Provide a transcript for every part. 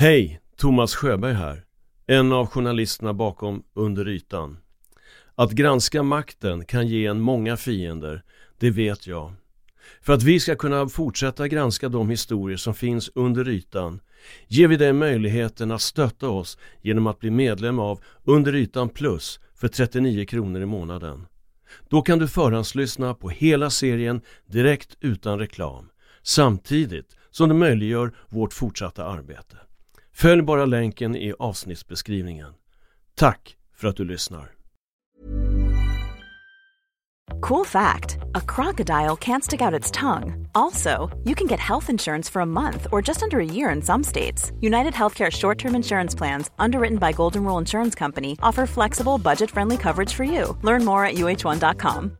Hej, Thomas Sjöberg här. En av journalisterna bakom Under ytan. Att granska makten kan ge en många fiender, det vet jag. För att vi ska kunna fortsätta granska de historier som finns under ytan ger vi dig möjligheten att stötta oss genom att bli medlem av Under ytan plus för 39 kronor i månaden. Då kan du förhandslyssna på hela serien direkt utan reklam samtidigt som det möjliggör vårt fortsatta arbete. Följ bara länken i avsnittsbeskrivningen. Tack för att du lyssnar. Cool fact a crocodile can't stick out its tongue. Also, you can get health insurance for a month or just under a year in some states. United Healthcare short term insurance plans, underwritten by Golden Rule Insurance Company, offer flexible, budget friendly coverage for you. Learn more at uh1.com.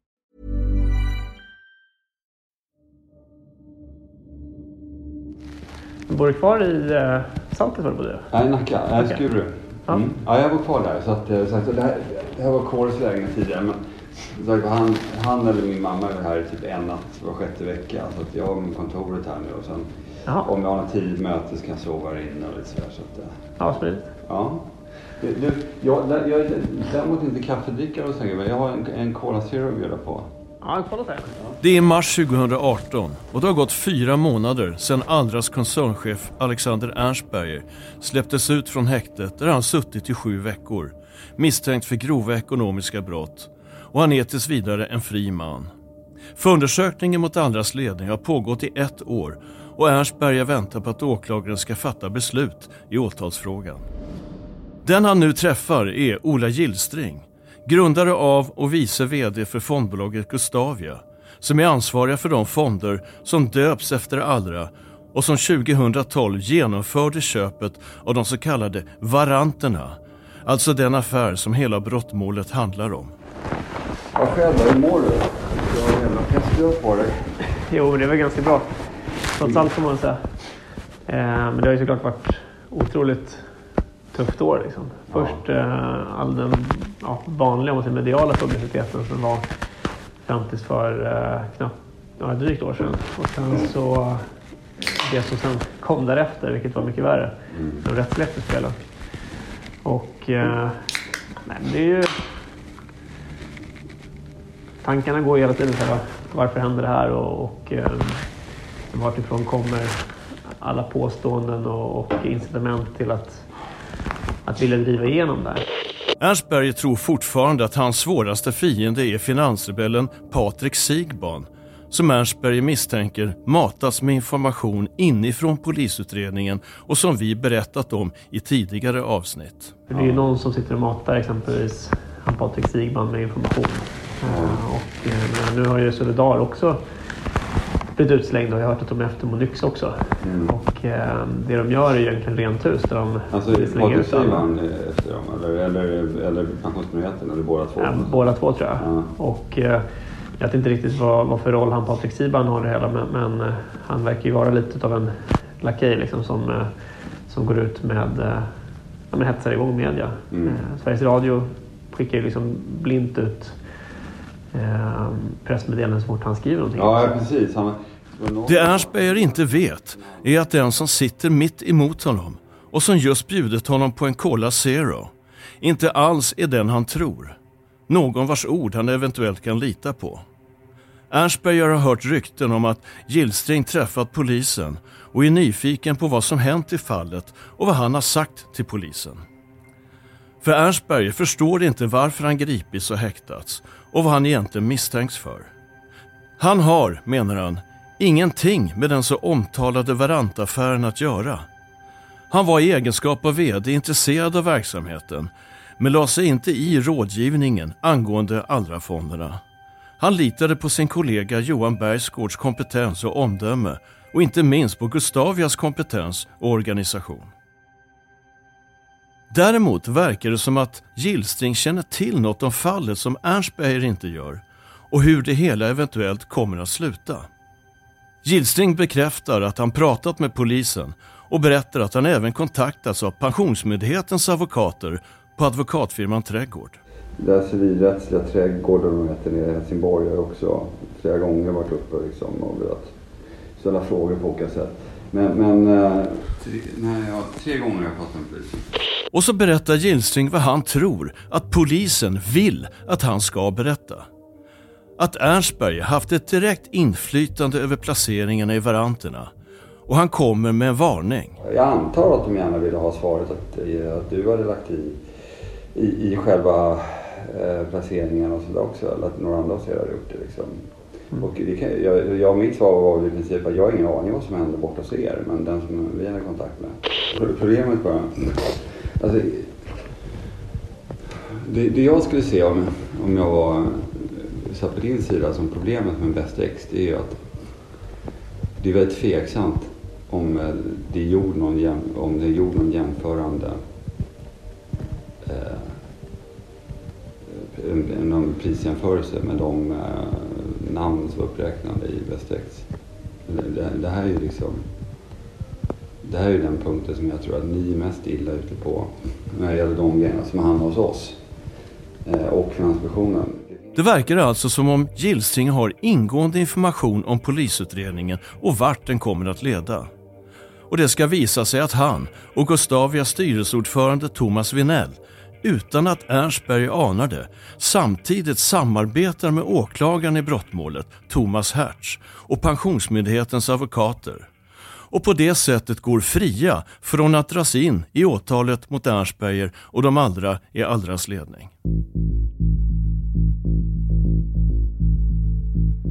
Bor du kvar i uh, Saltet var? Nej, Nacka. Nej, Nacka. Skuru. Mm. Ja, jag bor kvar där. Så att, eh, så att det, här, det här var Kåres lägenhet tidigare. Men så att han, han eller min mamma är här typ en natt var sjätte vecka. Så att jag har kontoret här nu. Och sen om jag har något tidigt möte så kan jag sova här inne och lite sådär. Så att, eh, Ja, smidigt. ja. Du, jag, jag är däremot inte kaffedrickare och sånt men jag har en, en Cola Zero att bjuda på. Ja, kolla där. Det är mars 2018 och det har gått fyra månader sedan Allras koncernchef Alexander Ernstberger släpptes ut från häktet där han suttit i sju veckor misstänkt för grova ekonomiska brott och han är tills vidare en fri man. Förundersökningen mot Allras ledning har pågått i ett år och Ernstberger väntar på att åklagaren ska fatta beslut i åtalsfrågan. Den han nu träffar är Ola Gillstring, grundare av och vice VD för fondbolaget Gustavia, som är ansvariga för de fonder som döps efter Allra och som 2012 genomförde köpet av de så kallade varanterna, alltså den affär som hela brottmålet handlar om. Ja, själv? Hur mår du? Du har en jävla pestdöd på dig. Jo, det väl ganska bra. Trots allt får man säga. Eh, men det har ju såklart varit otroligt tufft år. Liksom. Först eh, all den ja, vanliga och mediala publiciteten som var fram tills för eh, knappt ja, drygt år sedan. Och sen så det som sen kom därefter, vilket var mycket värre. De rättsliga efterspelen. Och eh, nej, det är ju... Tankarna går ju hela tiden så här, varför händer det här och, och eh, vartifrån kommer alla påståenden och, och incitament till att, att vilja driva igenom det här. Ernstberger tror fortfarande att hans svåraste fiende är finansrebellen Patrik Sigban som Ernstberger misstänker matas med information inifrån polisutredningen och som vi berättat om i tidigare avsnitt. Det är ju någon som sitter och matar exempelvis han Patrik Sigman med information. Eh, Och eh, nu har ju Solidar också blivit utslängda och jag har hört att de är efter Monyx också. Och eh, det de gör är ju egentligen rent hus där de Alltså, slänger ut alla. Sivan efter dem? Eller, eller, eller Pensionsmyndigheten? Eller båda två? Ja, båda två tror jag. Ja. Och eh, jag vet inte riktigt vad, vad för roll han Patrik Siban har i det hela men, men eh, han verkar ju vara lite av en lakej liksom, som, eh, som går ut med eh, ja, men hetsar igång media. Mm. Eh, Sveriges Radio skickar ju liksom blint ut eh, pressmeddelanden så fort han skriver någonting. Ja, ja, precis. Han, det Ernstberger inte vet är att den som sitter mitt emot honom och som just bjudit honom på en Cola Zero inte alls är den han tror. Någon vars ord han eventuellt kan lita på. Ernstberger har hört rykten om att Gillstring träffat polisen och är nyfiken på vad som hänt i fallet och vad han har sagt till polisen. För Ernstberger förstår inte varför han gripits och häktats och vad han egentligen misstänks för. Han har, menar han, ingenting med den så omtalade Varantaffären att göra. Han var i egenskap av VD intresserad av verksamheten men la sig inte i rådgivningen angående Allra-fonderna. Han litade på sin kollega Johan Bergsgårds kompetens och omdöme och inte minst på Gustavias kompetens och organisation. Däremot verkar det som att Gillstring känner till något om fallet som Ernst Beijer inte gör och hur det hela eventuellt kommer att sluta. Gillstring bekräftar att han pratat med polisen och berättar att han även kontaktats av Pensionsmyndighetens advokater på advokatfirman Trädgård. Den civilrättsliga trädgården heter nere i Helsingborg har jag också flera gånger varit uppe liksom och velat ställa frågor på olika sätt. Men, men eh, tre, nej, ja, tre gånger har jag pratat med polisen. Och så berättar Gillstring vad han tror att polisen vill att han ska berätta. Att Ernstberg haft ett direkt inflytande över placeringarna i varanterna och han kommer med en varning. Jag antar att de gärna ville ha svaret att, eh, att du hade lagt i, i, i själva eh, placeringen och sådär också. Eller att några andra hos er hade gjort det liksom. Mm. Och det kan, jag, jag, mitt svar var i princip att jag har ingen aning vad som hände borta hos er. Men den som vi hade kontakt med. Pro- Problemet bara. Alltså, det, det jag skulle se om, om jag var satt på din sida som problemet med Best Det är ju att det är väldigt tveksamt om eh, det är gjord någon, jäm, om det är gjord någon jämförande eh, en, någon prisjämförelse med de eh, namn som var uppräknade i Best Det, det, här är ju liksom det här är ju den punkten som jag tror att ni är mest illa ute på när det gäller de grejerna som handlar hos oss eh, och Finansinspektionen. Det verkar alltså som om Gilsing har ingående information om polisutredningen och vart den kommer att leda. Och det ska visa sig att han och Gustavias styrelseordförande Thomas Vinell utan att Ernstberg anar det, samtidigt samarbetar med åklagaren i brottmålet, Thomas Hertz, och Pensionsmyndighetens advokater. Och på det sättet går fria från att dras in i åtalet mot Ernstberger och de andra i Allras ledning.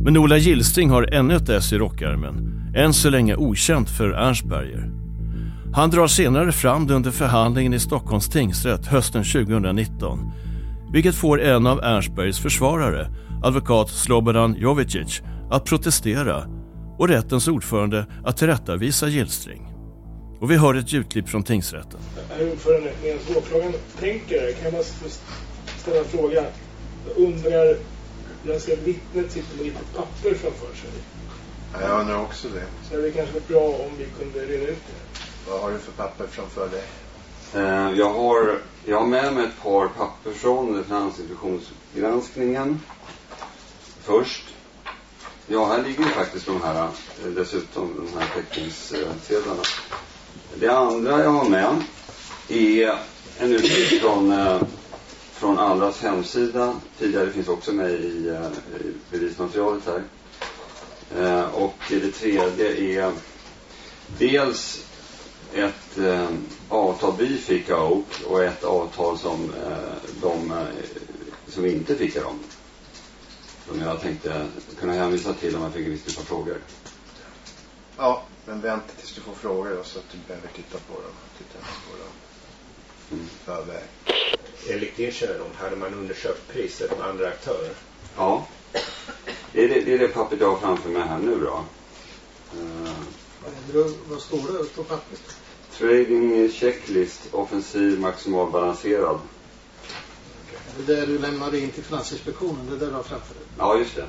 Men Ola Gillstring har ännu ett S i rockärmen, än så länge okänt för Ernstberger. Han drar senare fram det under förhandlingen i Stockholms tingsrätt hösten 2019, vilket får en av Ernstbergs försvarare, advokat Slobodan Jovicic, att protestera och rättens ordförande att tillrättavisa Gillstring. Och vi hör ett ljudklipp från tingsrätten. Herr ordförande, medan åklagaren tänker kan jag bara ställa en fråga. Jag undrar, jag ser vittnet sitter med lite papper framför sig. Jag undrar också det. Så det kanske var bra om vi kunde reda ut det. Vad har du för papper framför dig? Eh, Jag har, jag har med mig ett par papper från Finansinstitutionsgranskningen. Först. Ja, här ligger ju faktiskt de här, eh, dessutom de här teckningssedlarna. Det andra jag har med är en utskrift från, eh, från Allras hemsida. Tidigare finns också med i, eh, i bevismaterialet här. Eh, Och det tredje är dels ett eh, avtal vi fick av Oak och ett avtal som eh, de som inte fick av dem. Som jag tänkte kunna hänvisa till om jag fick en viss typ av frågor. Ja, men vänta tills du får frågor då, så att du behöver titta på dem. Titta på dem. Mm. Förväg. Enligt din kännedom hade man undersökt priset med andra aktörer. Ja, det är det, det är det pappret jag har framför mig här nu då. Eh, Vad står det på pappret? trading checklist, offensiv, maximal, balanserad. Det där du lämnade in till Finansinspektionen, det där du har framför dig. Ja, just det.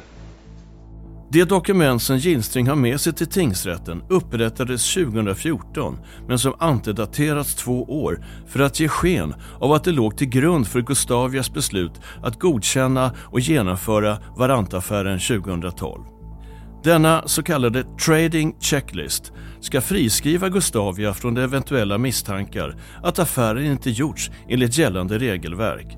Det dokument som Gillstring har med sig till tingsrätten upprättades 2014 men som antedaterats två år för att ge sken av att det låg till grund för Gustavias beslut att godkänna och genomföra Varantaffären 2012. Denna så kallade trading checklist ska friskriva Gustavia från de eventuella misstankar att affären inte gjorts enligt gällande regelverk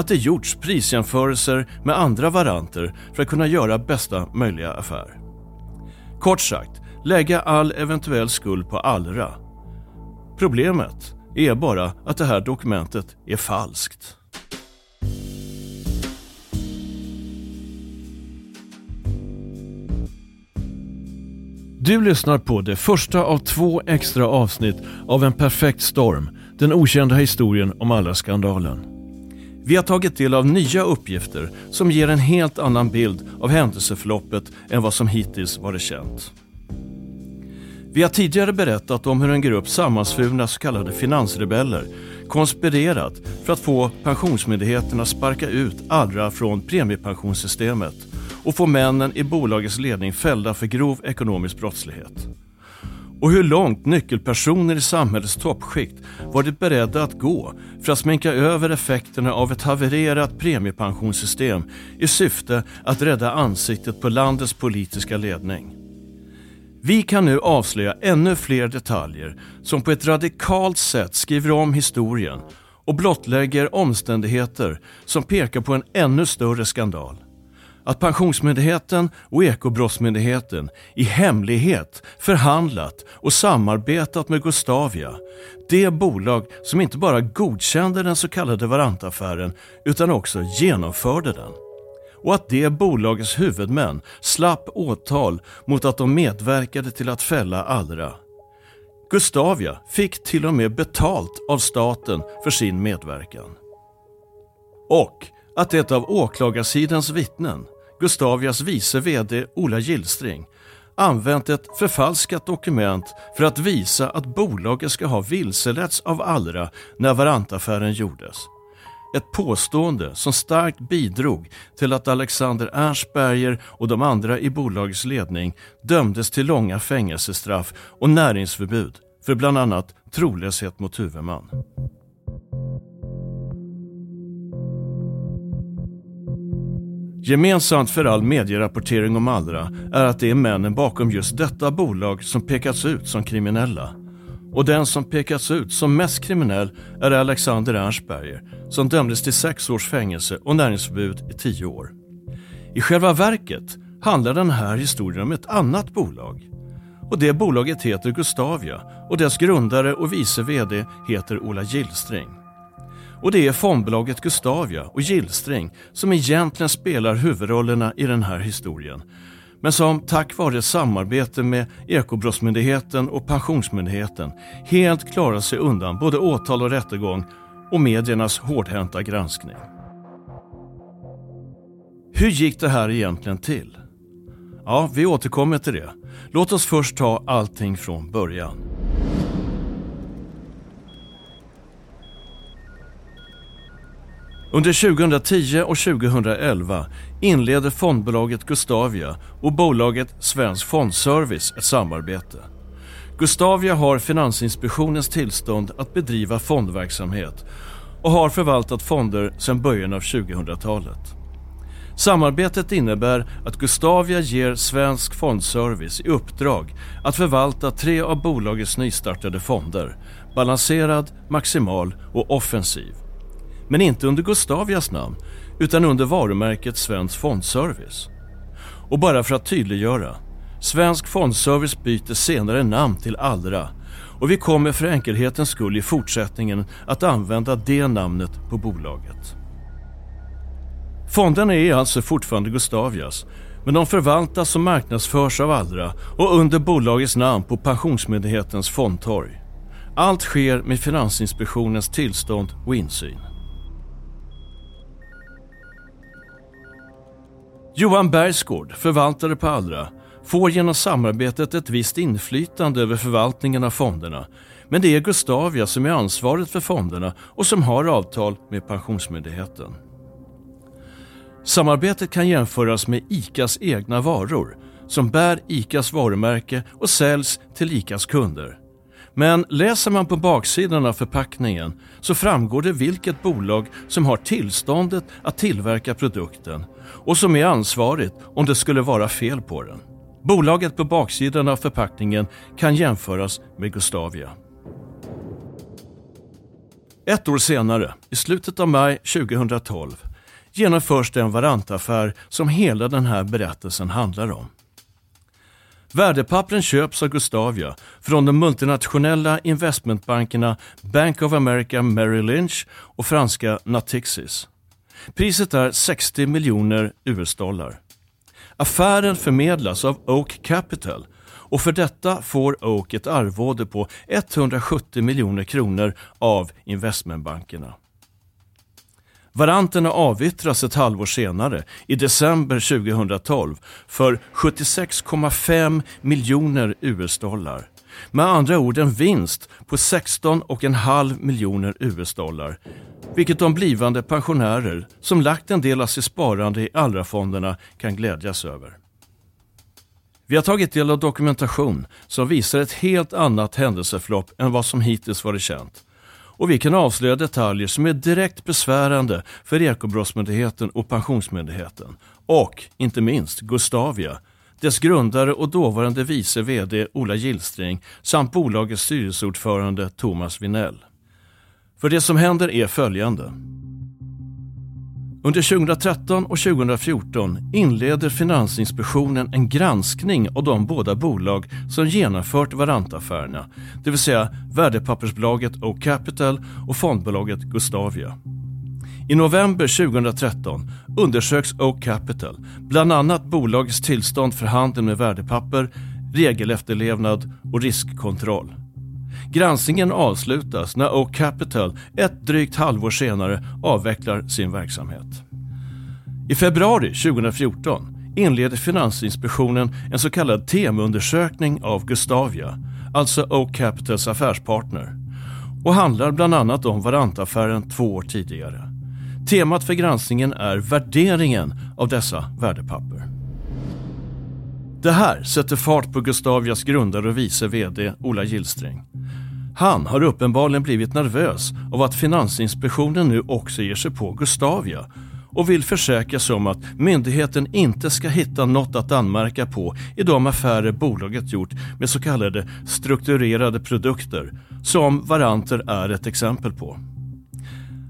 att det gjorts prisjämförelser med andra varanter för att kunna göra bästa möjliga affär. Kort sagt, lägga all eventuell skuld på Allra. Problemet är bara att det här dokumentet är falskt. Du lyssnar på det första av två extra avsnitt av En perfekt storm, den okända historien om Allra-skandalen. Vi har tagit del av nya uppgifter som ger en helt annan bild av händelseförloppet än vad som hittills varit känt. Vi har tidigare berättat om hur en grupp sammansvurna så kallade finansrebeller konspirerat för att få Pensionsmyndigheten att sparka ut Allra från premiepensionssystemet och få männen i bolagets ledning fällda för grov ekonomisk brottslighet. Och hur långt nyckelpersoner i samhällets toppskikt varit beredda att gå för att sminka över effekterna av ett havererat premiepensionssystem i syfte att rädda ansiktet på landets politiska ledning. Vi kan nu avslöja ännu fler detaljer som på ett radikalt sätt skriver om historien och blottlägger omständigheter som pekar på en ännu större skandal. Att Pensionsmyndigheten och Ekobrottsmyndigheten i hemlighet förhandlat och samarbetat med Gustavia, det bolag som inte bara godkände den så kallade Varantaffären utan också genomförde den och att det bolagets huvudmän slapp åtal mot att de medverkade till att fälla Allra. Gustavia fick till och med betalt av staten för sin medverkan. Och att ett av åklagarsidans vittnen, Gustavias vice VD Ola Gillstring, använt ett förfalskat dokument för att visa att bolaget ska ha vilseletts av Allra när Varantaffären gjordes. Ett påstående som starkt bidrog till att Alexander Ernstberger och de andra i bolagets ledning dömdes till långa fängelsestraff och näringsförbud för bland annat trolöshet mot huvudman. Gemensamt för all medierapportering om Allra är att det är männen bakom just detta bolag som pekats ut som kriminella. Och den som pekats ut som mest kriminell är Alexander Ernstberger som dömdes till sex års fängelse och näringsförbud i tio år. I själva verket handlar den här historien om ett annat bolag. Och det bolaget heter Gustavia och dess grundare och vice VD heter Ola Gillstring. Och det är fondbolaget Gustavia och Gillstring som egentligen spelar huvudrollerna i den här historien men som tack vare samarbete med Ekobrottsmyndigheten och Pensionsmyndigheten helt klarar sig undan både åtal och rättegång och mediernas hårdhänta granskning. Hur gick det här egentligen till? Ja, vi återkommer till det. Låt oss först ta allting från början. Under 2010 och 2011 inleder fondbolaget Gustavia och bolaget Svensk Fondservice ett samarbete. Gustavia har Finansinspektionens tillstånd att bedriva fondverksamhet och har förvaltat fonder sedan början av 2000-talet. Samarbetet innebär att Gustavia ger Svensk Fondservice i uppdrag att förvalta tre av bolagets nystartade fonder, Balanserad, Maximal och Offensiv. Men inte under Gustavias namn utan under varumärket Svensk Fondservice. Och bara för att tydliggöra, Svensk Fondservice byter senare namn till Allra och vi kommer för enkelhetens skull i fortsättningen att använda det namnet på bolaget. Fonderna är alltså fortfarande Gustavias men de förvaltas och marknadsförs av Allra och under bolagets namn på Pensionsmyndighetens fondtorg. Allt sker med Finansinspektionens tillstånd och insyn. Johan Bergsgård, förvaltare på Allra, får genom samarbetet ett visst inflytande över förvaltningen av fonderna. Men det är Gustavia som är ansvaret för fonderna och som har avtal med Pensionsmyndigheten. Samarbetet kan jämföras med ICAs egna varor som bär ICAs varumärke och säljs till ICAs kunder. Men läser man på baksidan av förpackningen så framgår det vilket bolag som har tillståndet att tillverka produkten och som är ansvarigt om det skulle vara fel på den. Bolaget på baksidan av förpackningen kan jämföras med Gustavia. Ett år senare, i slutet av maj 2012, genomförs den varantaffär som hela den här berättelsen handlar om. Värdepappren köps av Gustavia från de multinationella investmentbankerna Bank of America Merrill Lynch och franska Natixis. Priset är 60 miljoner US-dollar. Affären förmedlas av Oak Capital och för detta får Oak ett arvode på 170 miljoner kronor av investmentbankerna. Varanterna avyttras ett halvår senare, i december 2012, för 76,5 miljoner US-dollar. Med andra ord en vinst på 16,5 miljoner US-dollar. Vilket de blivande pensionärer som lagt en del av sitt sparande i Allra-fonderna kan glädjas över. Vi har tagit del av dokumentation som visar ett helt annat händelseförlopp än vad som hittills varit känt. Och vi kan avslöja detaljer som är direkt besvärande för Ekobrottsmyndigheten och Pensionsmyndigheten. Och, inte minst, Gustavia, dess grundare och dåvarande vice VD Ola Gillstring samt bolagets styrelseordförande Thomas Vinell. För det som händer är följande. Under 2013 och 2014 inleder Finansinspektionen en granskning av de båda bolag som genomfört Varantaffärerna, det vill säga värdepappersbolaget O Capital och fondbolaget Gustavia. I november 2013 undersöks O Capital bland annat bolagets tillstånd för handel med värdepapper, regelefterlevnad och riskkontroll. Granskningen avslutas när Oak Capital ett drygt halvår senare avvecklar sin verksamhet. I februari 2014 inleder Finansinspektionen en så kallad temundersökning av Gustavia, alltså Oak Capitals affärspartner och handlar bland annat om Varantaffären två år tidigare. Temat för granskningen är värderingen av dessa värdepapper. Det här sätter fart på Gustavias grundare och vice VD Ola Gillstring. Han har uppenbarligen blivit nervös av att Finansinspektionen nu också ger sig på Gustavia och vill försäkra sig om att myndigheten inte ska hitta något att anmärka på i de affärer bolaget gjort med så kallade strukturerade produkter, som Varanter är ett exempel på.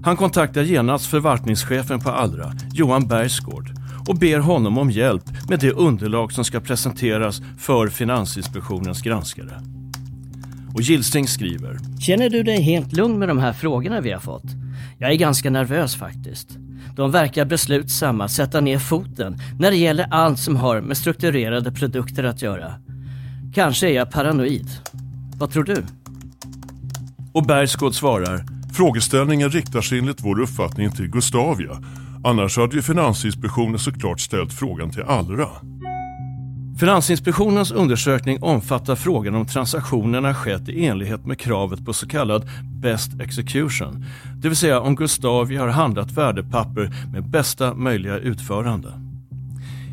Han kontaktar genast förvaltningschefen på Allra, Johan Bergsgård, och ber honom om hjälp med det underlag som ska presenteras för Finansinspektionens granskare. Och Gillstring skriver. Känner du dig helt lugn med de här frågorna vi har fått? Jag är ganska nervös faktiskt. De verkar beslutsamma att sätta ner foten när det gäller allt som har med strukturerade produkter att göra. Kanske är jag paranoid. Vad tror du? Och Bergsgård svarar. Frågeställningen riktar sig enligt vår uppfattning till Gustavia. Annars hade ju Finansinspektionen såklart ställt frågan till Allra. Finansinspektionens undersökning omfattar frågan om transaktionerna skett i enlighet med kravet på så kallad best execution, det vill säga om Gustavia har handlat värdepapper med bästa möjliga utförande.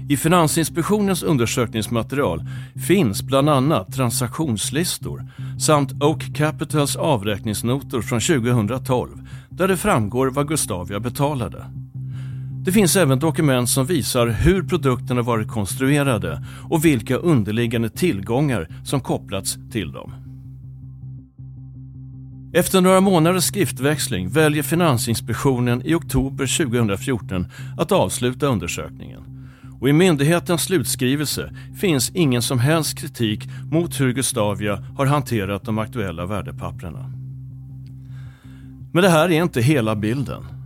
I Finansinspektionens undersökningsmaterial finns bland annat transaktionslistor samt Oak Capitals avräkningsnotor från 2012 där det framgår vad Gustavia betalade. Det finns även dokument som visar hur produkterna varit konstruerade och vilka underliggande tillgångar som kopplats till dem. Efter några månaders skriftväxling väljer Finansinspektionen i oktober 2014 att avsluta undersökningen. Och I myndighetens slutskrivelse finns ingen som helst kritik mot hur Gustavia har hanterat de aktuella värdepapperna. Men det här är inte hela bilden.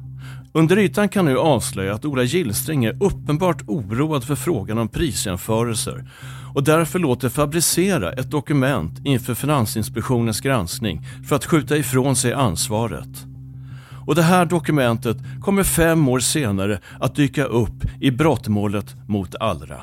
Under ytan kan nu avslöja att Ola Gillstring är uppenbart oroad för frågan om prisjämförelser och därför låter fabricera ett dokument inför Finansinspektionens granskning för att skjuta ifrån sig ansvaret. Och det här dokumentet kommer fem år senare att dyka upp i brottmålet mot Allra.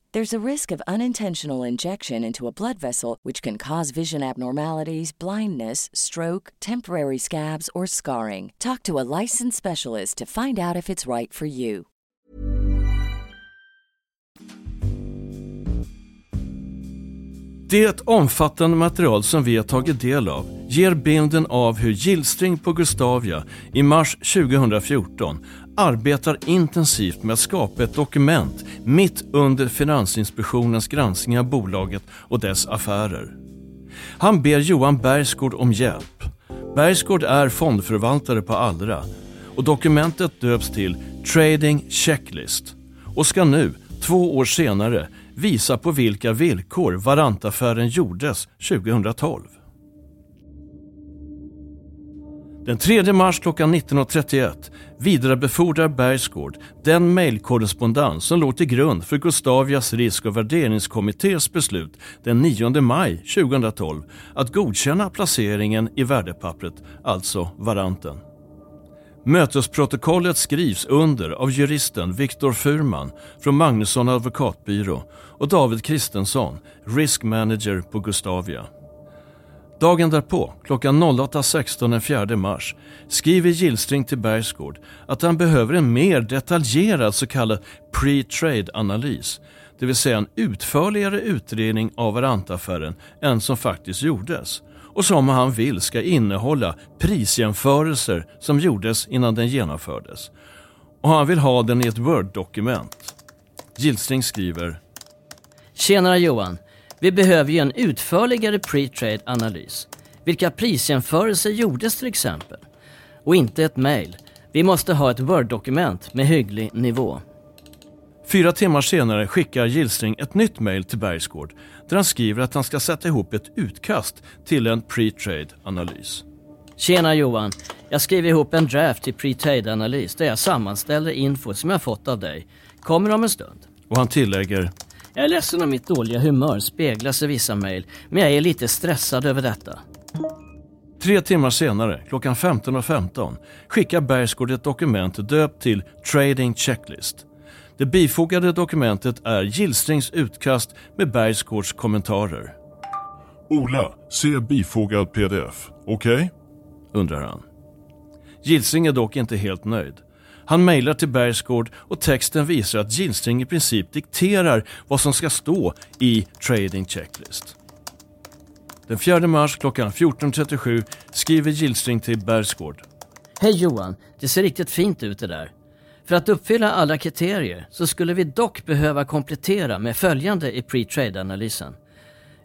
There's a risk of unintentional injection into a blood vessel, which can cause vision abnormalities, blindness, stroke, temporary scabs, or scarring. Talk to a licensed specialist to find out if it's right for you. Det omfattande material som vi har tagit del av ger bilden av hur Gillstring på Gustavia i mars 2014 arbetar intensivt med att skapa ett dokument mitt under Finansinspektionens granskning av bolaget och dess affärer. Han ber Johan Bergsgård om hjälp. Bergsgård är fondförvaltare på Allra och dokumentet döps till Trading Checklist och ska nu, två år senare, visa på vilka villkor Varantaffären gjordes 2012. Den 3 mars klockan 19.31 vidarebefordrar Bergsgård den mejlkorrespondens som låg till grund för Gustavias risk och värderingskommittés beslut den 9 maj 2012 att godkänna placeringen i värdepappret, alltså Varanten. Mötesprotokollet skrivs under av juristen Viktor Furman från Magnusson advokatbyrå och David Kristensson, risk manager på Gustavia. Dagen därpå, klockan 08.16 den 4 mars, skriver Gillstring till Bergsgård att han behöver en mer detaljerad så kallad pre-trade-analys, det vill säga en utförligare utredning av Varantaffären än som faktiskt gjordes och som han vill ska innehålla prisjämförelser som gjordes innan den genomfördes. Och han vill ha den i ett Word-dokument. Gillstring skriver Tjenare Johan! Vi behöver ju en utförligare pre-trade analys. Vilka prisjämförelser gjordes till exempel? Och inte ett mail. Vi måste ha ett Word-dokument med hygglig nivå. Fyra timmar senare skickar Gillstring ett nytt mejl till Bergsgård där han skriver att han ska sätta ihop ett utkast till en pre-trade-analys. Tjena Johan! Jag skriver ihop en draft till pre-trade-analys där jag sammanställer info som jag fått av dig. Kommer om en stund. Och han tillägger Jag är ledsen om mitt dåliga humör speglas i vissa mejl, men jag är lite stressad över detta. Tre timmar senare, klockan 15.15, 15, skickar Bergsgård ett dokument döpt till Trading Checklist. Det bifogade dokumentet är Gillstrings utkast med Bergsgårds kommentarer. Ola, se bifogad pdf. Okej? Okay? undrar han. Gillstring är dock inte helt nöjd. Han mejlar till Bergsgård och texten visar att Ginstring i princip dikterar vad som ska stå i Trading Checklist. Den 4 mars klockan 14.37 skriver Gillstring till Bergsgård. Hej Johan, det ser riktigt fint ut det där. För att uppfylla alla kriterier så skulle vi dock behöva komplettera med följande i pre-trade-analysen.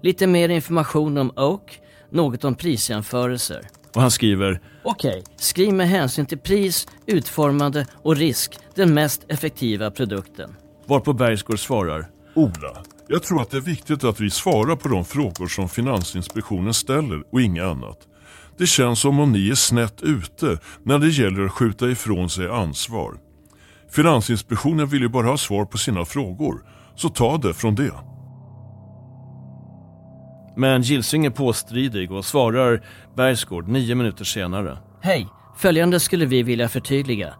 Lite mer information om Oak, något om prisjämförelser. Och han skriver Okej, okay, skriv med hänsyn till pris, utformande och risk den mest effektiva produkten. Varpå Bergsgård svarar Ola, jag tror att det är viktigt att vi svarar på de frågor som Finansinspektionen ställer och inget annat. Det känns som om ni är snett ute när det gäller att skjuta ifrån sig ansvar. Finansinspektionen vill ju bara ha svar på sina frågor, så ta det från det. Men Gilsing är påstridig och svarar Bergsgård nio minuter senare. Hej! Följande skulle vi vilja förtydliga.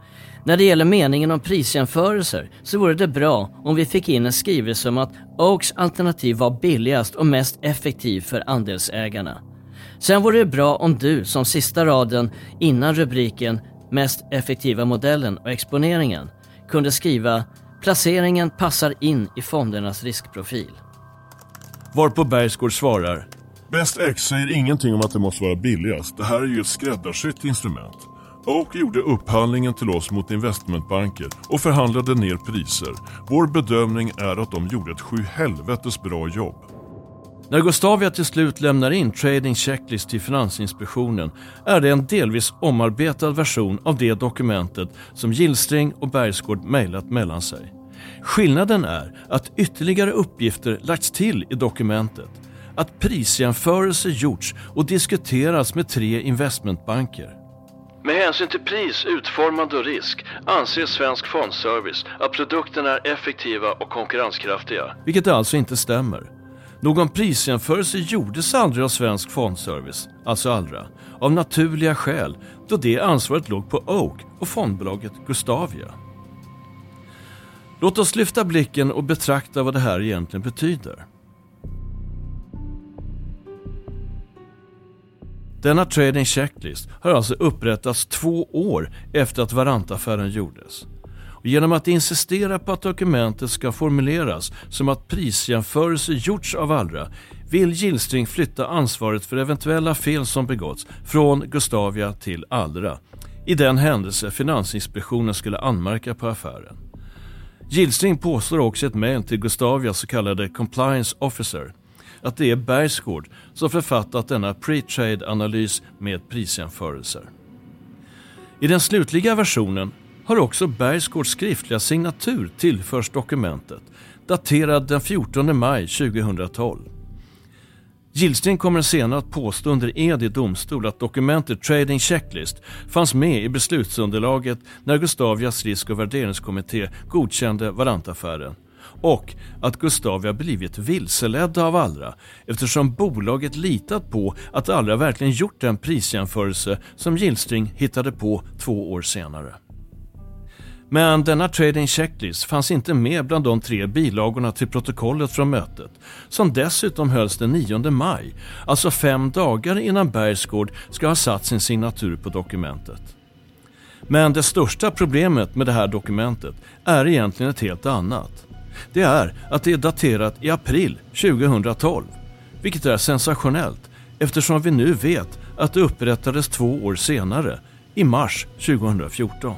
När det gäller meningen om prisjämförelser så vore det bra om vi fick in en skrivelse om att Oaks alternativ var billigast och mest effektiv för andelsägarna. Sen vore det bra om du som sista raden innan rubriken mest effektiva modellen och exponeringen kunde skriva “Placeringen passar in i fondernas riskprofil”. Varpå Bergsgård svarar Best X säger ingenting om att det måste vara billigast. Det här är ju ett skräddarsytt instrument. Oak gjorde upphandlingen till oss mot investmentbanker och förhandlade ner priser. Vår bedömning är att de gjorde ett sju helvetes bra jobb. När Gustavia till slut lämnar in Trading Checklist till Finansinspektionen är det en delvis omarbetad version av det dokumentet som Gillstring och Bergsgård mejlat mellan sig. Skillnaden är att ytterligare uppgifter lagts till i dokumentet. att prisjämförelser gjorts och diskuterats med tre investmentbanker. Med hänsyn till pris, utformande och risk anser Svensk Fondservice att produkterna är effektiva och konkurrenskraftiga. Vilket alltså inte stämmer. Någon prisjämförelse gjordes aldrig av Svensk Fondservice, alltså Allra, av naturliga skäl då det ansvaret låg på Oak och fondbolaget Gustavia. Låt oss lyfta blicken och betrakta vad det här egentligen betyder. Denna trading checklist har alltså upprättats två år efter att Varantaffären gjordes. Och genom att insistera på att dokumentet ska formuleras som att prisjämförelser gjorts av Allra vill Gillstring flytta ansvaret för eventuella fel som begåtts från Gustavia till Allra i den händelse Finansinspektionen skulle anmärka på affären. Gillstring påstår också i ett mejl till Gustavias så kallade compliance officer att det är Bergsgård som författat denna pre-trade-analys med prisjämförelser. I den slutliga versionen har också Bergsgårds skriftliga signatur tillförts dokumentet, daterad den 14 maj 2012. Gillsten kommer senare att påstå under ed i domstol att dokumentet Trading Checklist fanns med i beslutsunderlaget när Gustavias risk och värderingskommitté godkände Varantaffären och att Gustavia blivit vilseledda av Allra eftersom bolaget litat på att Allra verkligen gjort den prisjämförelse som Gillstring hittade på två år senare. Men denna trading checklist fanns inte med bland de tre bilagorna till protokollet från mötet, som dessutom hölls den 9 maj, alltså fem dagar innan Bergsgård ska ha satt sin signatur på dokumentet. Men det största problemet med det här dokumentet är egentligen ett helt annat. Det är att det är daterat i april 2012, vilket är sensationellt eftersom vi nu vet att det upprättades två år senare, i mars 2014.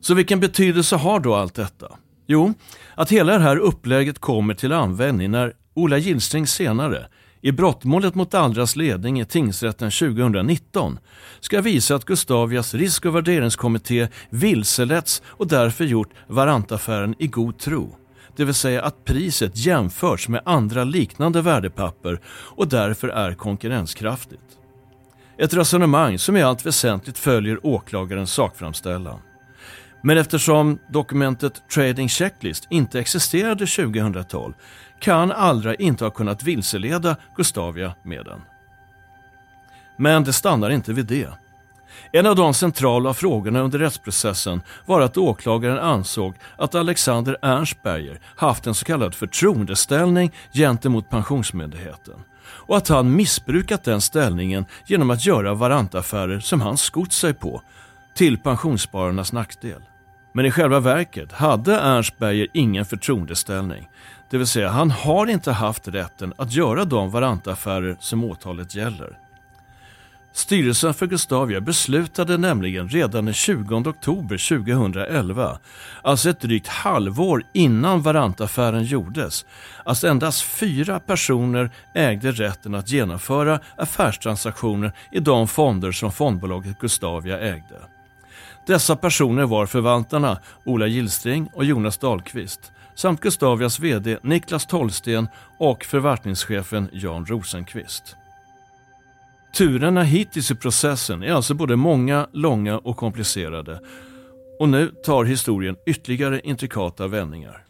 Så vilken betydelse har då allt detta? Jo, att hela det här upplägget kommer till användning när Ola Gillstring senare, i brottmålet mot Allras ledning i tingsrätten 2019, ska visa att Gustavias risk och värderingskommitté vilseletts och därför gjort Varantaffären i god tro. Det vill säga att priset jämförts med andra liknande värdepapper och därför är konkurrenskraftigt. Ett resonemang som i allt väsentligt följer åklagarens sakframställan. Men eftersom dokumentet Trading Checklist inte existerade 2012 kan Allra inte ha kunnat vilseleda Gustavia med den. Men det stannar inte vid det. En av de centrala frågorna under rättsprocessen var att åklagaren ansåg att Alexander Ernstberger haft en så kallad förtroendeställning gentemot Pensionsmyndigheten och att han missbrukat den ställningen genom att göra varantaffärer som han skott sig på till pensionsspararnas nackdel. Men i själva verket hade Ernstberger ingen förtroendeställning. Det vill säga, han har inte haft rätten att göra de varantaffärer som åtalet gäller. Styrelsen för Gustavia beslutade nämligen redan den 20 oktober 2011, alltså ett drygt halvår innan varantaffären gjordes, att endast fyra personer ägde rätten att genomföra affärstransaktioner i de fonder som fondbolaget Gustavia ägde. Dessa personer var förvaltarna Ola Gillstring och Jonas Dahlqvist samt Gustavias VD Niklas Tollsten och förvaltningschefen Jan Rosenqvist. Turerna hittills i processen är alltså både många, långa och komplicerade och nu tar historien ytterligare intrikata vändningar.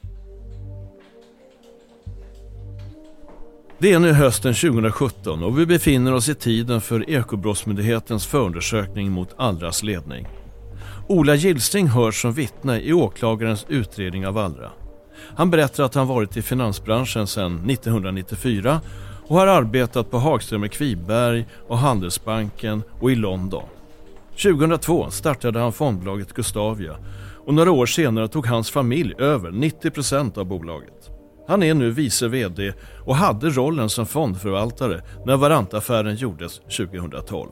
Det är nu hösten 2017 och vi befinner oss i tiden för Ekobrottsmyndighetens förundersökning mot Allras ledning. Ola Gillstring hörs som vittne i åklagarens utredning av Allra. Han berättar att han varit i finansbranschen sedan 1994 och har arbetat på Hagström Kviberg och Handelsbanken och i London. 2002 startade han fondbolaget Gustavia och några år senare tog hans familj över 90 procent av bolaget. Han är nu vice VD och hade rollen som fondförvaltare när Varantaffären gjordes 2012.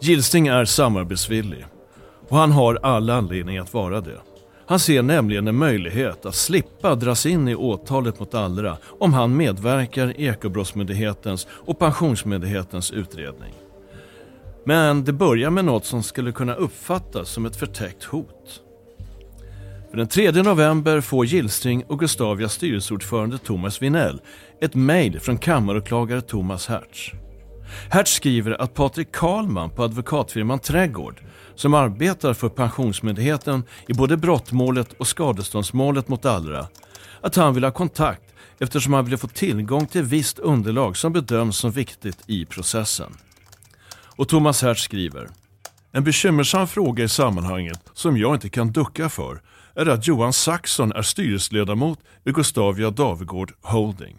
Gilsing är samarbetsvillig och han har all anledning att vara det. Han ser nämligen en möjlighet att slippa dras in i åtalet mot Allra om han medverkar i Ekobrottsmyndighetens och Pensionsmyndighetens utredning. Men det börjar med något som skulle kunna uppfattas som ett förtäckt hot. För den 3 november får Gillstring och Gustavias styrelseordförande Thomas Vinell ett mejl från kammaråklagare Thomas Hertz. Hertz skriver att Patrik Karlman på advokatfirman Trädgård som arbetar för Pensionsmyndigheten i både brottmålet och skadeståndsmålet mot Allra, att han vill ha kontakt eftersom han vill få tillgång till visst underlag som bedöms som viktigt i processen. Och Thomas Hertz skriver En bekymmersam fråga i sammanhanget som jag inte kan ducka för är att Johan Saxon är styrelseledamot i Gustavia Davigård Holding.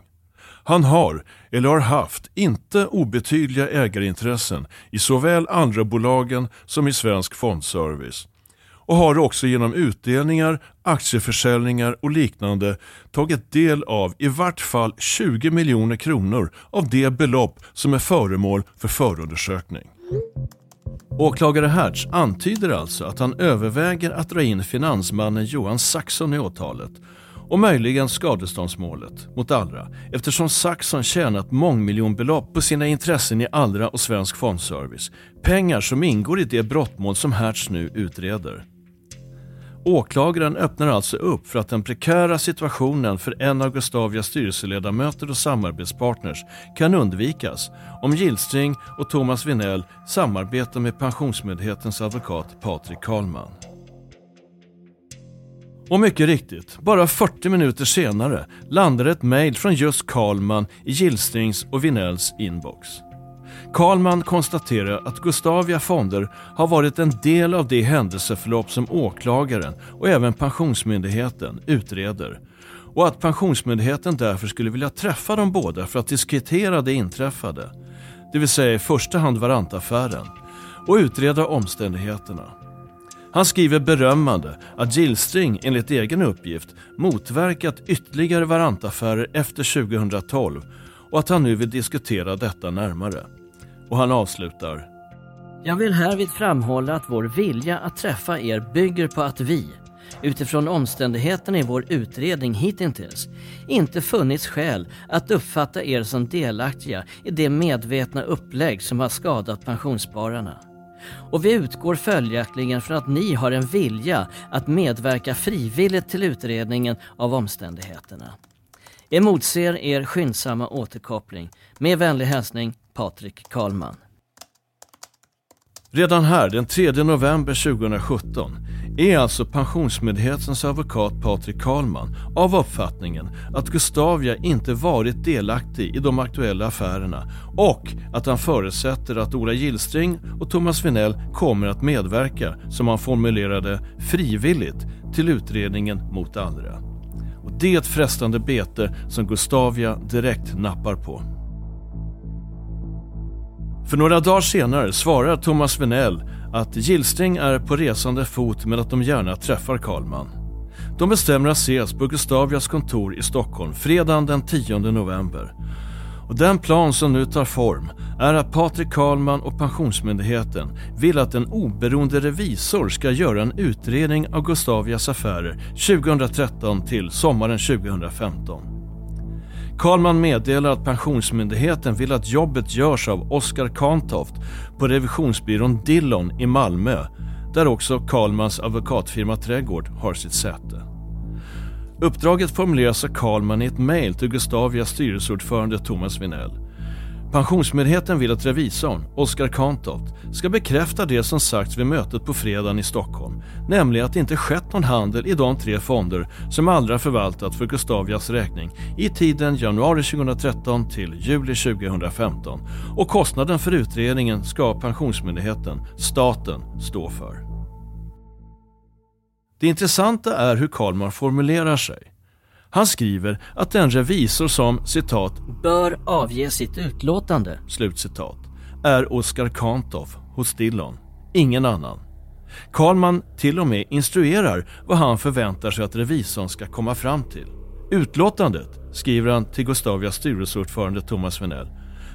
Han har, eller har haft, inte obetydliga ägarintressen i såväl andra bolagen som i Svensk Fondservice och har också genom utdelningar, aktieförsäljningar och liknande tagit del av i vart fall 20 miljoner kronor av det belopp som är föremål för förundersökning. Åklagare Hertz antyder alltså att han överväger att dra in finansmannen Johan Saxon i åtalet och möjligen skadeståndsmålet mot Allra eftersom Saxon tjänat mångmiljonbelopp på sina intressen i Allra och Svensk Fondservice. Pengar som ingår i det brottmål som Hertz nu utreder. Åklagaren öppnar alltså upp för att den prekära situationen för en av Gustavias styrelseledamöter och samarbetspartners kan undvikas om Gillstring och Thomas Vinell samarbetar med Pensionsmyndighetens advokat Patrik Karlman. Och mycket riktigt, bara 40 minuter senare landade ett mejl från just Karlman i Gillstrings och Vinells inbox. Karlman konstaterar att Gustavia Fonder har varit en del av det händelseförlopp som åklagaren och även Pensionsmyndigheten utreder och att Pensionsmyndigheten därför skulle vilja träffa de båda för att diskutera det inträffade, det vill säga i första hand Varantaffären, och utreda omständigheterna. Han skriver berömmande att Gillstring enligt egen uppgift motverkat ytterligare Varantaffärer efter 2012 och att han nu vill diskutera detta närmare. Och han avslutar. Jag vill härvid framhålla att vår vilja att träffa er bygger på att vi, utifrån omständigheterna i vår utredning hittills, inte funnits skäl att uppfatta er som delaktiga i det medvetna upplägg som har skadat pensionsspararna. Och vi utgår följaktligen från att ni har en vilja att medverka frivilligt till utredningen av omständigheterna. Emotser er skyndsamma återkoppling. Med vänlig hälsning Patrik Karlman. Redan här den 3 november 2017 är alltså Pensionsmyndighetens advokat Patrik Karlman av uppfattningen att Gustavia inte varit delaktig i de aktuella affärerna och att han förutsätter att Ola Gillstring och Thomas Vinell kommer att medverka, som han formulerade, frivilligt till utredningen mot Allra. Och det är ett frestande bete som Gustavia direkt nappar på. För några dagar senare svarar Thomas Vinell att Gillstring är på resande fot men att de gärna träffar Karlman. De bestämmer att ses på Gustavias kontor i Stockholm fredagen den 10 november. Och den plan som nu tar form är att Patrik Karlman och Pensionsmyndigheten vill att en oberoende revisor ska göra en utredning av Gustavias affärer 2013 till sommaren 2015. Karlman meddelar att Pensionsmyndigheten vill att jobbet görs av Oskar Kantoft på revisionsbyrån Dillon i Malmö, där också Karlmans advokatfirma Trädgård har sitt säte. Uppdraget formuleras av Karlman i ett mejl till Gustavias styrelseordförande Thomas Vinell. Pensionsmyndigheten vill att revisorn, Oskar Kantoft, ska bekräfta det som sagts vid mötet på fredagen i Stockholm, nämligen att det inte skett någon handel i de tre fonder som Allra förvaltat för Gustavias räkning i tiden januari 2013 till juli 2015 och kostnaden för utredningen ska Pensionsmyndigheten, staten, stå för. Det intressanta är hur Karlman formulerar sig. Han skriver att den revisor som citat bör avge sitt utlåtande slutcitat, är Oskar Kantoff hos Dillon, ingen annan. Karlman till och med instruerar vad han förväntar sig att revisorn ska komma fram till. Utlåtandet, skriver han till Gustavias styrelseordförande Thomas Venell,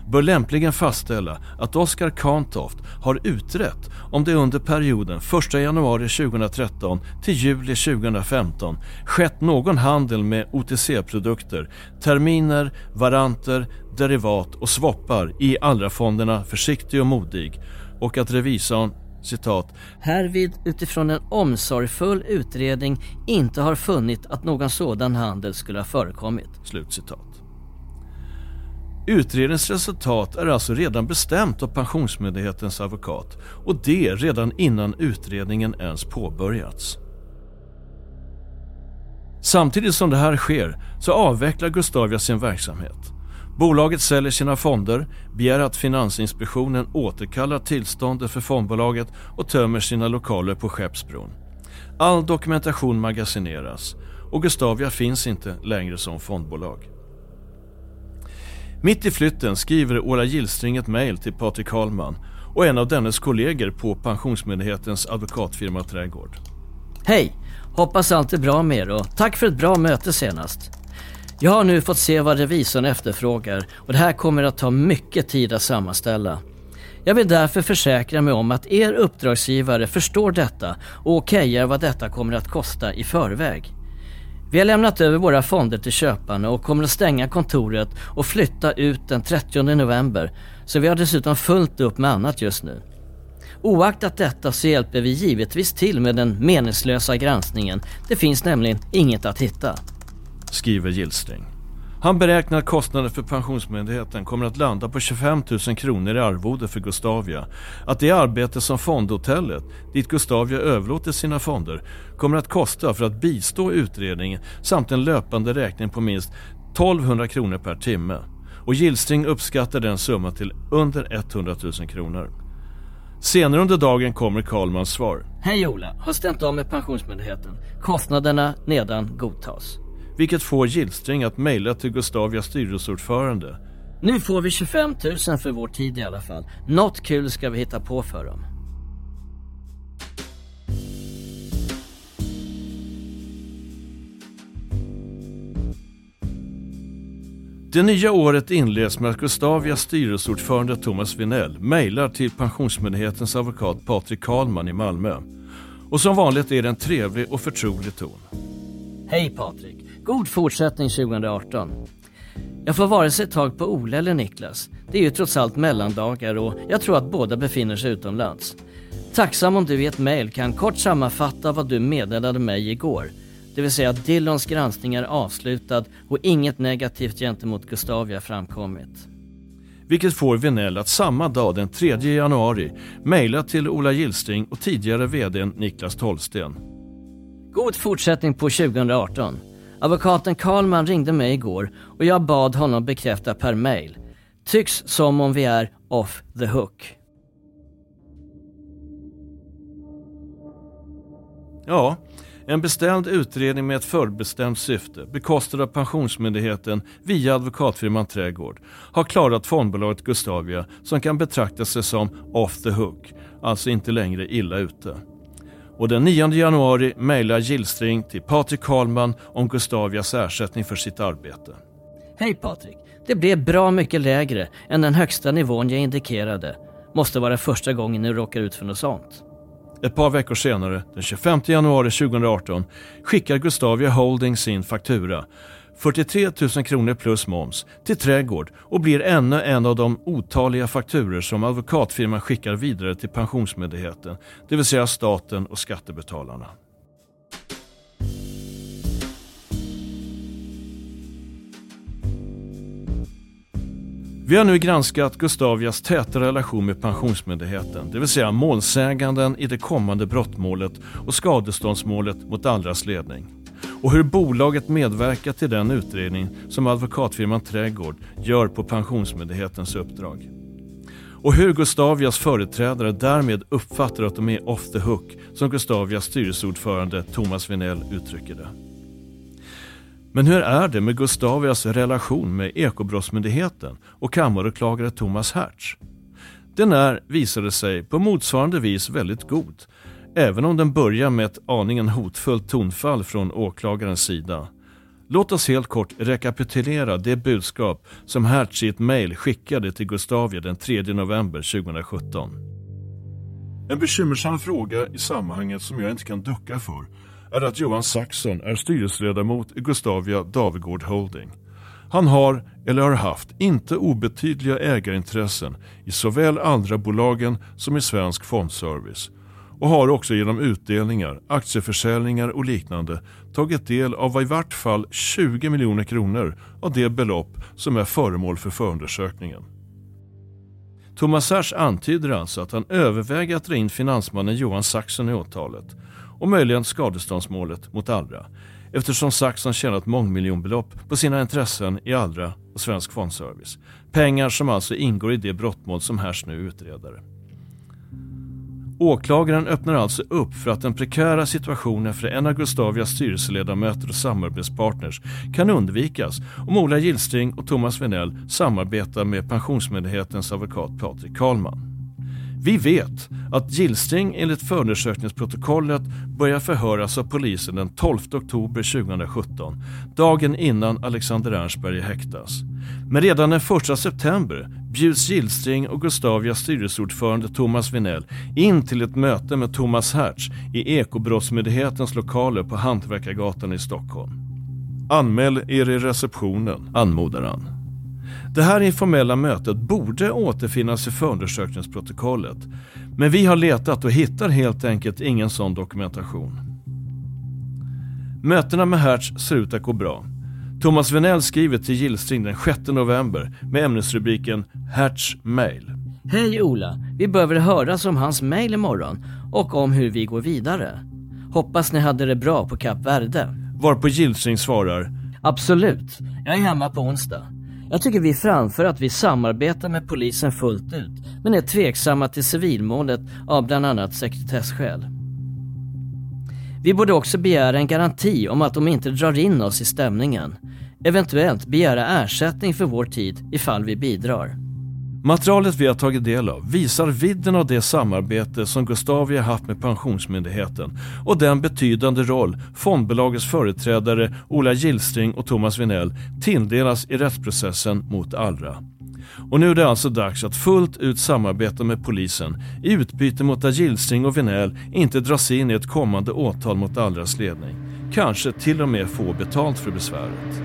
bör lämpligen fastställa att Oskar Kantoft har utrett om det under perioden 1 januari 2013 till juli 2015 skett någon handel med OTC-produkter, terminer, varanter, derivat och swappar i Allra-fonderna Försiktig och Modig och att revisorn citat, härvid utifrån en omsorgfull utredning inte har funnit att någon sådan handel skulle ha förekommit. Slutcitat. Utredningens resultat är alltså redan bestämt av Pensionsmyndighetens advokat och det redan innan utredningen ens påbörjats. Samtidigt som det här sker så avvecklar Gustavia sin verksamhet. Bolaget säljer sina fonder, begär att Finansinspektionen återkallar tillståndet för fondbolaget och tömmer sina lokaler på Skeppsbron. All dokumentation magasineras och Gustavia finns inte längre som fondbolag. Mitt i flytten skriver Ola Gillstring ett mejl till Patrik Karlman och en av dennes kollegor på Pensionsmyndighetens advokatfirma Trädgård. Hej! Hoppas allt är bra med er och tack för ett bra möte senast. Jag har nu fått se vad revisorn efterfrågar och det här kommer att ta mycket tid att sammanställa. Jag vill därför försäkra mig om att er uppdragsgivare förstår detta och okejar vad detta kommer att kosta i förväg. Vi har lämnat över våra fonder till köparna och kommer att stänga kontoret och flytta ut den 30 november så vi har dessutom fullt upp med annat just nu. Oaktat detta så hjälper vi givetvis till med den meningslösa granskningen. Det finns nämligen inget att hitta. Skriver Gillstring. Han beräknar att kostnaden för Pensionsmyndigheten kommer att landa på 25 000 kronor i arvode för Gustavia. Att det arbete som fondhotellet, dit Gustavia överlåter sina fonder, kommer att kosta för att bistå utredningen samt en löpande räkning på minst 1200 kronor per timme. Och Gillstring uppskattar den summan till under 100 000 kronor. Senare under dagen kommer Karlmans svar. Hej Ola, har stämt av med Pensionsmyndigheten. Kostnaderna nedan godtas. Vilket får Gillstring att mejla till Gustavias styrelseordförande. Nu får vi 25 000 för vår tid i alla fall. Något kul ska vi hitta på för dem. Det nya året inleds med att Gustavias styrelseordförande Thomas Vinell mejlar till Pensionsmyndighetens advokat Patrik Karlman i Malmö. Och som vanligt är det en trevlig och förtrolig ton. Hej Patrik! God fortsättning 2018. Jag får vare sig tag på Ola eller Niklas. Det är ju trots allt mellandagar och jag tror att båda befinner sig utomlands. Tacksam om du i ett mejl kan kort sammanfatta vad du meddelade mig igår. Det vill säga att Dillons granskning är avslutad och inget negativt gentemot Gustavia framkommit. Vilket får Vinell att samma dag den 3 januari mejla till Ola Gillstring och tidigare VD Niklas Tollsten. God fortsättning på 2018. Advokaten Karlman ringde mig igår och jag bad honom bekräfta per mail. Tycks som om vi är off the hook. Ja, en beställd utredning med ett förbestämt syfte, bekostad av Pensionsmyndigheten via advokatfirman Trädgård, har klarat fondbolaget Gustavia som kan betrakta sig som off the hook, alltså inte längre illa ute. Och den 9 januari mejlar Gillstring till Patrik Karlman om Gustavias ersättning för sitt arbete. Hej Patrik! Det blev bra mycket lägre än den högsta nivån jag indikerade. Måste vara första gången ni råkar ut för något sånt. Ett par veckor senare, den 25 januari 2018, skickar Gustavia Holding sin faktura 43 000 kronor plus moms till Trädgård och blir ännu en av de otaliga fakturer som advokatfirman skickar vidare till Pensionsmyndigheten, det vill säga staten och skattebetalarna. Vi har nu granskat Gustavias täta relation med Pensionsmyndigheten, det vill säga målsäganden i det kommande brottmålet och skadeståndsmålet mot Allras ledning. Och hur bolaget medverkar till den utredning som advokatfirman Trädgård gör på Pensionsmyndighetens uppdrag. Och hur Gustavias företrädare därmed uppfattar att de är off the hook, som Gustavias styrelseordförande Thomas Vinell uttrycker det. Men hur är det med Gustavias relation med Ekobrottsmyndigheten och kammaråklagare Thomas Hertz? Den är, visade sig, på motsvarande vis väldigt god, även om den börjar med ett aningen hotfullt tonfall från åklagarens sida. Låt oss helt kort rekapitulera det budskap som Hertz i ett mejl skickade till Gustavia den 3 november 2017. En bekymmersam fråga i sammanhanget som jag inte kan ducka för är att Johan Saxon är styrelseledamot i Gustavia Davigård Holding. Han har, eller har haft, inte obetydliga ägarintressen i såväl Allra-bolagen som i Svensk Fondservice och har också genom utdelningar, aktieförsäljningar och liknande tagit del av i vart fall 20 miljoner kronor av det belopp som är föremål för förundersökningen. Thomas Sars antyder alltså att han överväger att dra in finansmannen Johan Saxon i åtalet och möjligen skadeståndsmålet mot Allra eftersom Saxon tjänat mångmiljonbelopp på sina intressen i Allra och Svensk Fondservice. Pengar som alltså ingår i det brottmål som Härs nu utreder. Åklagaren öppnar alltså upp för att den prekära situationen för en av Gustavias styrelseledamöter och samarbetspartners kan undvikas om Ola Gillstring och Thomas Venell samarbetar med Pensionsmyndighetens advokat Patrik Karlman. Vi vet att Gillstring enligt förundersökningsprotokollet börjar förhöras av polisen den 12 oktober 2017, dagen innan Alexander Ernstberg häktas. Men redan den 1 september bjuds Gillstring och Gustavias styrelseordförande Thomas Vinell in till ett möte med Thomas Hertz i Ekobrottsmyndighetens lokaler på Hantverkargatan i Stockholm. Anmäl er i receptionen, anmodar han. Det här informella mötet borde återfinnas i förundersökningsprotokollet. Men vi har letat och hittar helt enkelt ingen sån dokumentation. Mötena med Hertz ser ut att gå bra. Thomas Venell skriver till Gillstring den 6 november med ämnesrubriken Hertz mail. Hej Ola, vi behöver höras om hans mail imorgon och om hur vi går vidare. Hoppas ni hade det bra på Kap Verde. Varpå Gillstring svarar Absolut, jag är hemma på onsdag. Jag tycker vi framför att vi samarbetar med polisen fullt ut, men är tveksamma till civilmålet av bland annat sekretesskäl. Vi borde också begära en garanti om att de inte drar in oss i stämningen. Eventuellt begära ersättning för vår tid ifall vi bidrar. Materialet vi har tagit del av visar vidden av det samarbete som Gustavia haft med Pensionsmyndigheten och den betydande roll fondbolagets företrädare Ola Gillstring och Thomas Vinell tilldelas i rättsprocessen mot Allra. Och nu är det alltså dags att fullt ut samarbeta med polisen i utbyte mot att Gillstring och Vinell inte dras in i ett kommande åtal mot Allras ledning. Kanske till och med få betalt för besväret.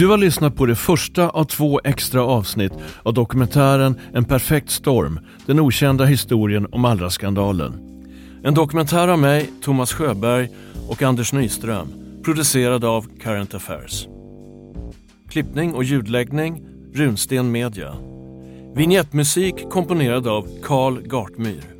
Du har lyssnat på det första av två extra avsnitt av dokumentären En perfekt storm, den okända historien om Allra-skandalen. En dokumentär av mig, Thomas Sjöberg och Anders Nyström, producerad av Current Affairs. Klippning och ljudläggning, Runsten Media. Vignettmusik komponerad av Carl Gartmyr.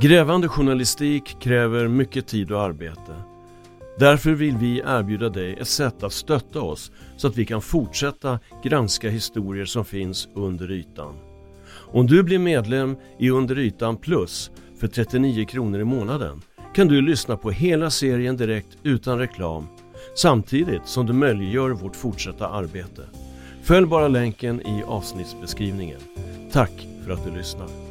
Grävande journalistik kräver mycket tid och arbete. Därför vill vi erbjuda dig ett sätt att stötta oss så att vi kan fortsätta granska historier som finns under ytan. Om du blir medlem i Under ytan plus för 39 kronor i månaden kan du lyssna på hela serien direkt utan reklam samtidigt som du möjliggör vårt fortsatta arbete. Följ bara länken i avsnittsbeskrivningen. Tack för att du lyssnar.